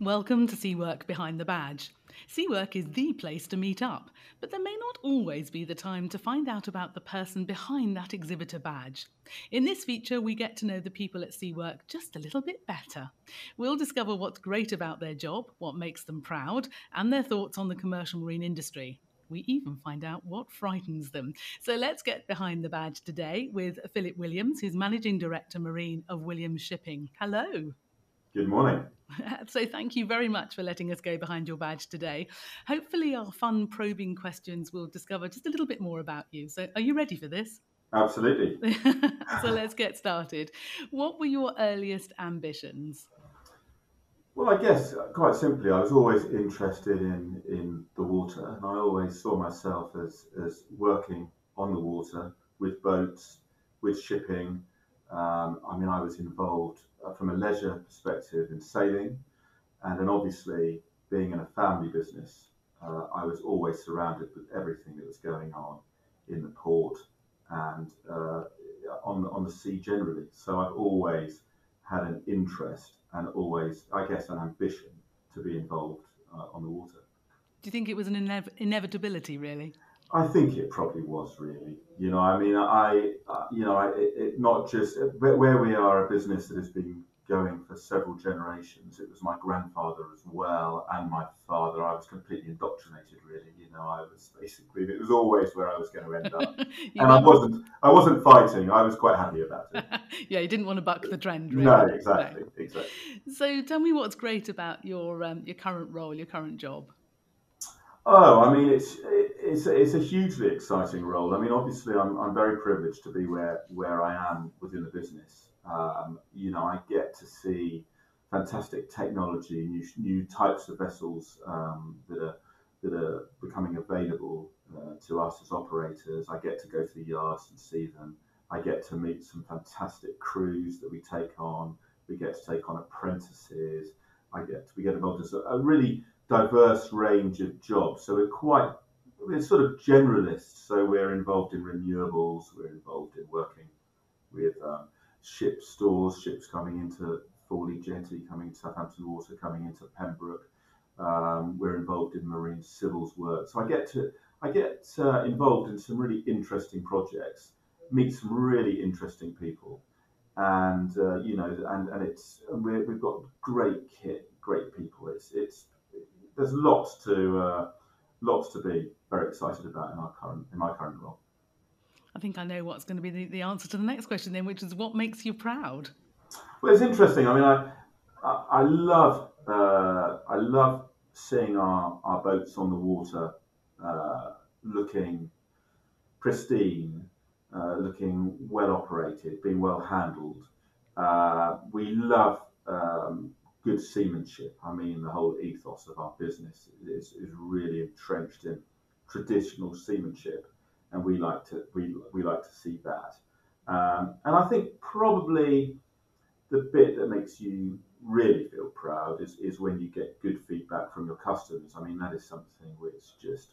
Welcome to Seawork Behind the Badge. Seawork is the place to meet up, but there may not always be the time to find out about the person behind that exhibitor badge. In this feature, we get to know the people at Seawork just a little bit better. We'll discover what's great about their job, what makes them proud, and their thoughts on the commercial marine industry. We even find out what frightens them. So let's get behind the badge today with Philip Williams, who's Managing Director Marine of Williams Shipping. Hello. Good morning. so, thank you very much for letting us go behind your badge today. Hopefully, our fun probing questions will discover just a little bit more about you. So, are you ready for this? Absolutely. so, let's get started. What were your earliest ambitions? Well, I guess uh, quite simply, I was always interested in, in the water, and I always saw myself as, as working on the water with boats, with shipping. Um, I mean, I was involved uh, from a leisure perspective in sailing, and then obviously being in a family business, uh, I was always surrounded with everything that was going on in the port and uh, on the, on the sea generally. So I've always had an interest and always, I guess, an ambition to be involved uh, on the water. Do you think it was an inev- inevitability, really? I think it probably was really. You know, I mean, I, uh, you know, I, it, it not just where we are a business that has been going for several generations. It was my grandfather as well, and my father. I was completely indoctrinated, really. You know, I was basically it was always where I was going to end up, and I wasn't. I wasn't fighting. I was quite happy about it. yeah, you didn't want to buck the trend. Really. No, exactly, no. exactly. So, tell me what's great about your um, your current role, your current job. Oh, I mean, it's it's it's a hugely exciting role. I mean, obviously, I'm I'm very privileged to be where where I am within the business. Um, you know, I get to see fantastic technology, new new types of vessels um, that are that are becoming available uh, to us as operators. I get to go to the yards and see them. I get to meet some fantastic crews that we take on. We get to take on apprentices. I get to, we get involved in a really diverse range of jobs. So we're quite we're sort of generalists. So we're involved in renewables. We're involved in working with um, ship stores, ships coming into Fawley Jetty, coming into Southampton Water, coming into Pembroke. Um, we're involved in marine civils work. So I get to I get uh, involved in some really interesting projects, meet some really interesting people, and uh, you know, and and it's we have got great kit, great people. It's it's there's lots to uh, lots to be very excited about in our current in my current role. I think I know what's going to be the, the answer to the next question then, which is what makes you proud. Well, it's interesting. I mean, I I, I love uh, I love seeing our, our boats on the water uh, looking pristine, uh, looking well operated, being well handled. Uh, we love um, good seamanship. I mean, the whole ethos of our business is, is really entrenched in traditional seamanship, and we like to we, we like to see that. Um, and I think probably the bit that makes you really feel proud is, is when you get good feedback from your customers. I mean, that is something which just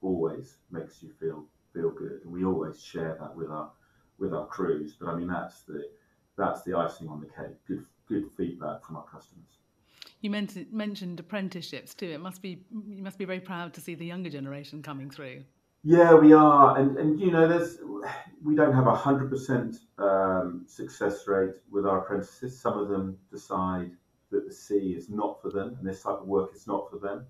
always makes you feel feel good, and we always share that with our with our crews. But I mean, that's the that's the icing on the cake. Good good feedback from our customers. You mentioned, mentioned apprenticeships too. It must be you must be very proud to see the younger generation coming through. Yeah, we are, and and you know, there's we don't have a hundred percent um, success rate with our apprentices. Some of them decide that the sea is not for them, and this type of work is not for them.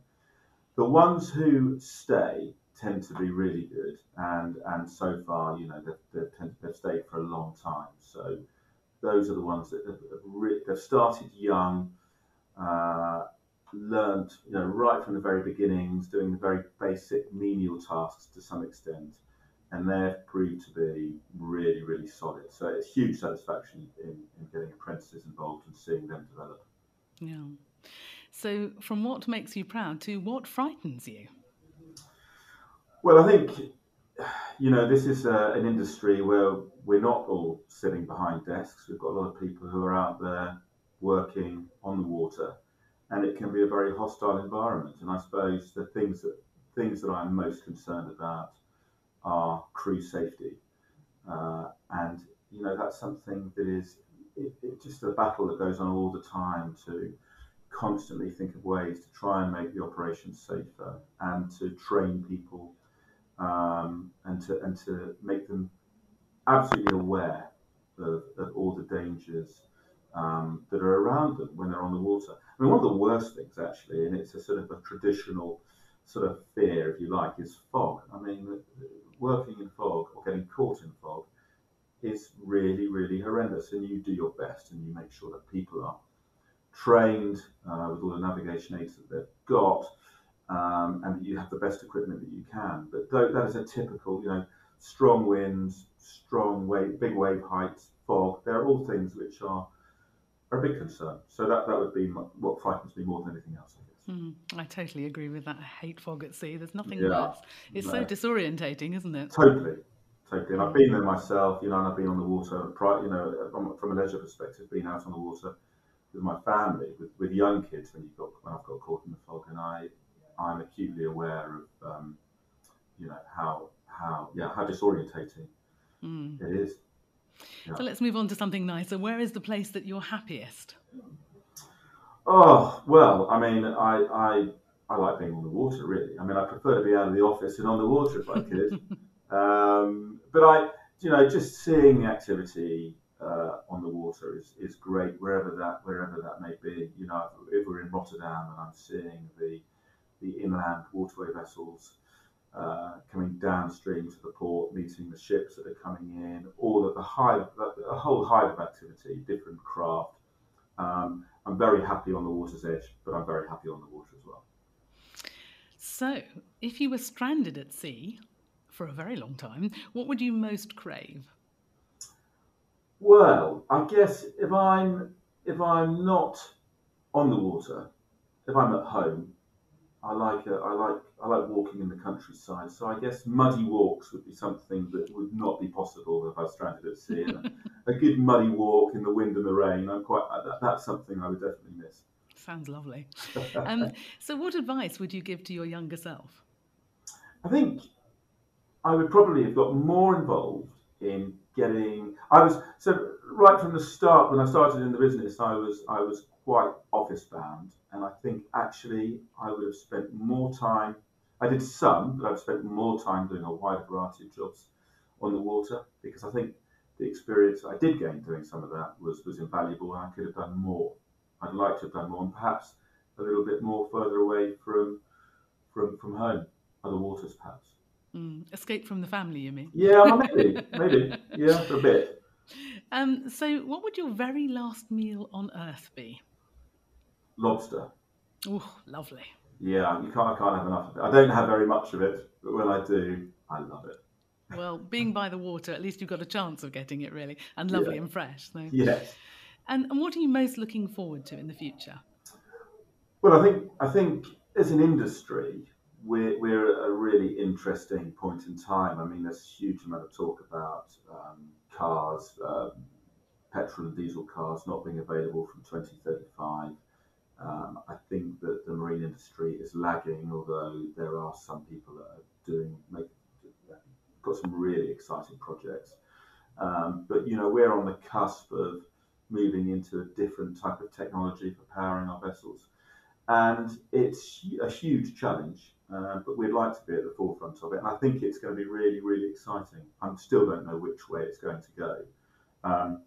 The ones who stay tend to be really good, and and so far, you know, they've, they've, they've stayed for a long time. So those are the ones that have, have they've started young, uh, learned, you know, right from the very beginnings, doing the very basic menial tasks to some extent, and they've proved to be really, really solid. So it's huge satisfaction in, in getting apprentices involved and seeing them develop. Yeah. So, from what makes you proud to what frightens you? Well, I think you know, this is uh, an industry where we're not all sitting behind desks. We've got a lot of people who are out there working on the water, and it can be a very hostile environment. And I suppose the things that things that I'm most concerned about are crew safety, uh, and you know that's something that is it, it's just a battle that goes on all the time to constantly think of ways to try and make the operations safer and to train people um, and to and to make them absolutely aware of, of all the dangers um, that are around them when they're on the water. I mean, one of the worst things actually, and it's a sort of a traditional sort of fear, if you like, is fog. I mean, working in fog or getting caught in fog is really, really horrendous. And you do your best and you make sure that people are trained uh, with all the navigation aids that they've got um, and that you have the best equipment that you can. But that is a typical, you know, strong winds, strong wave, big wave heights, fog. They're all things which are, are a big concern. So that, that would be what frightens me more than anything else. I, mm, I totally agree with that. I hate fog at sea. There's nothing yeah, worse. It's no. so disorientating, isn't it? Totally, totally. And I've been there myself, you know, and I've been on the water, you know, from a leisure perspective, been out on the water with my family, with, with young kids when you got when I've got caught in the fog, and I I'm acutely aware of um, you know how how yeah how disorientating mm. it is. Yeah. So let's move on to something nicer. Where is the place that you're happiest? Oh well, I mean, I I I like being on the water. Really, I mean, I prefer to be out of the office and on the water if I could. um, but I, you know, just seeing the activity uh, on the water is, is great wherever that wherever that may be. You know, if we're in Rotterdam and I'm seeing the the inland waterway vessels uh, coming downstream to the port, meeting the ships that are coming in, all of the hive, a whole hive of activity, different craft. Um, I'm very happy on the water's edge, but I'm very happy on the water as well. So, if you were stranded at sea for a very long time, what would you most crave? Well, I guess if I'm if I'm not on the water, if I'm at home, I like a, I like I like walking in the countryside. So I guess muddy walks would be something that would not be possible if I was stranded at sea. a, a, good muddy walk in the wind and the rain. I'm quite that, that's something I would definitely miss. Sounds lovely. um, so, what advice would you give to your younger self? I think I would probably have got more involved in getting. I was so right from the start when I started in the business. I was I was quite office bound, and I think actually I would have spent more time. I did some, but I've spent more time doing a wide variety of jobs on the water because I think the experience I did gain doing some of that was was invaluable, and I could have done more. I'd like to have done more, and perhaps a little bit more further away from from from home, other waters perhaps. Mm, escape from the family, you mean? Yeah, well, maybe, maybe, yeah, for a bit. Um, so, what would your very last meal on Earth be? Lobster. Oh, lovely. Yeah, you can't. I can't have enough of it. I don't have very much of it, but when I do, I love it. Well, being by the water, at least you've got a chance of getting it really, and lovely yeah. and fresh. So. Yes. And, and what are you most looking forward to in the future? Well, I think I think as an industry, we're, we're at a really interesting point in time. I mean, there's a huge amount of talk about um, cars, um, petrol and diesel cars not being available from 2035. Um, I think that the marine industry is lagging, although there are some people that are doing make, got some really exciting projects. Um, but you know, we're on the cusp of moving into a different type of technology for powering our vessels, and it's a huge challenge. Uh, but we'd like to be at the forefront of it. And I think it's going to be really, really exciting. I still don't know which way it's going to go, um,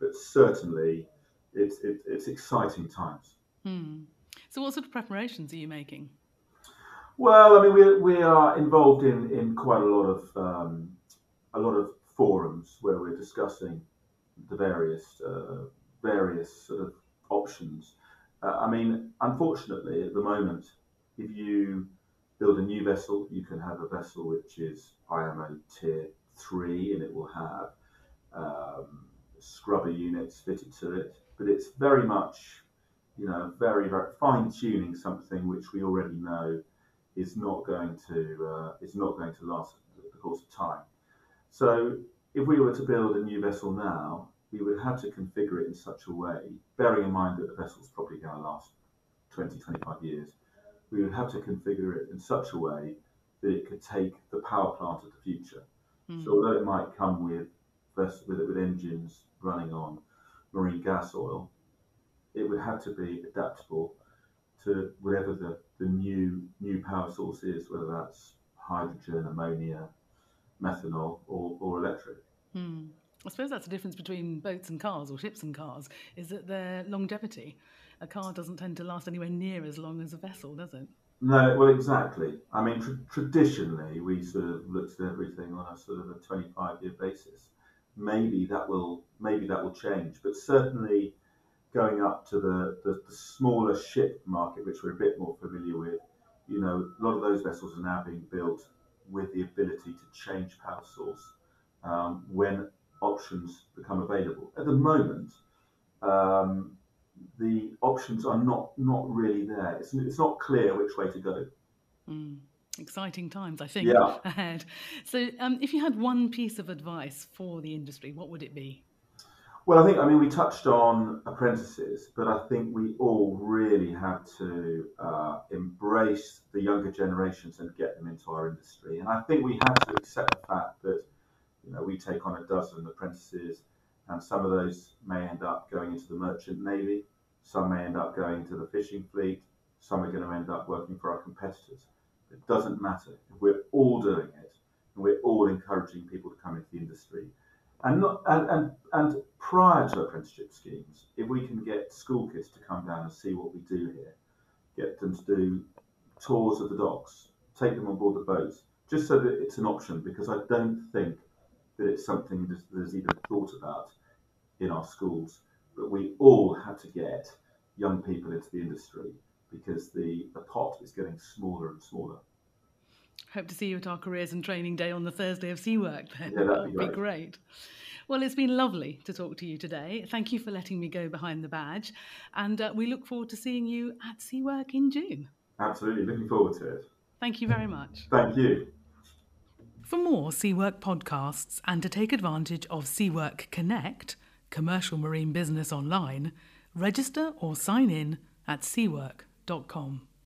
but certainly it's it, it's exciting times. Hmm. So, what sort of preparations are you making? Well, I mean, we, we are involved in, in quite a lot of um, a lot of forums where we're discussing the various uh, various sort of options. Uh, I mean, unfortunately, at the moment, if you build a new vessel, you can have a vessel which is IMO tier three and it will have um, scrubber units fitted to it. But it's very much, you know, very, very fine tuning something which we already know is not going to uh, is not going to last the course of time. So if we were to build a new vessel now, we would have to configure it in such a way, bearing in mind that the vessel's probably going to last 20, 25 years, we would have to configure it in such a way that it could take the power plant of the future. Mm. So although it might come with with, with engines running on marine gas oil, it would have to be adaptable to whatever the, the new new power source is, whether that's hydrogen, ammonia, methanol, or, or electric. Hmm. I suppose that's the difference between boats and cars or ships and cars, is that their longevity. A car doesn't tend to last anywhere near as long as a vessel, does it? No, well, exactly. I mean, tr- traditionally, we sort of looked at everything on a sort of a 25 year basis. Maybe that will maybe that will change, but certainly going up to the, the, the smaller ship market, which we're a bit more familiar with, you know, a lot of those vessels are now being built with the ability to change power source um, when options become available. At the moment, um, the options are not not really there. It's, it's not clear which way to go. Mm. Exciting times, I think, Yeah. ahead. So, um, if you had one piece of advice for the industry, what would it be? Well, I think, I mean, we touched on apprentices, but I think we all really have to uh, embrace the younger generations and get them into our industry. And I think we have to accept the fact that, you know, we take on a dozen apprentices, and some of those may end up going into the merchant navy, some may end up going to the fishing fleet, some are going to end up working for our competitors. It doesn't matter. If we're all doing it, and we're all encouraging people to come into the industry, and not and, and and prior to apprenticeship schemes, if we can get school kids to come down and see what we do here, get them to do tours of the docks, take them on board the boats, just so that it's an option, because I don't think that it's something that there's even thought about in our schools. But we all have to get young people into the industry because the, the pot is getting smaller and smaller. Hope to see you at our careers and training day on the Thursday of Seawork then. Yeah, that'd that be would be great. great. Well, it's been lovely to talk to you today. Thank you for letting me go behind the badge. And uh, we look forward to seeing you at Seawork in June. Absolutely, looking forward to it. Thank you very much. Thank you. For more Seawork podcasts and to take advantage of Seawork Connect, commercial marine business online, register or sign in at seawork.com.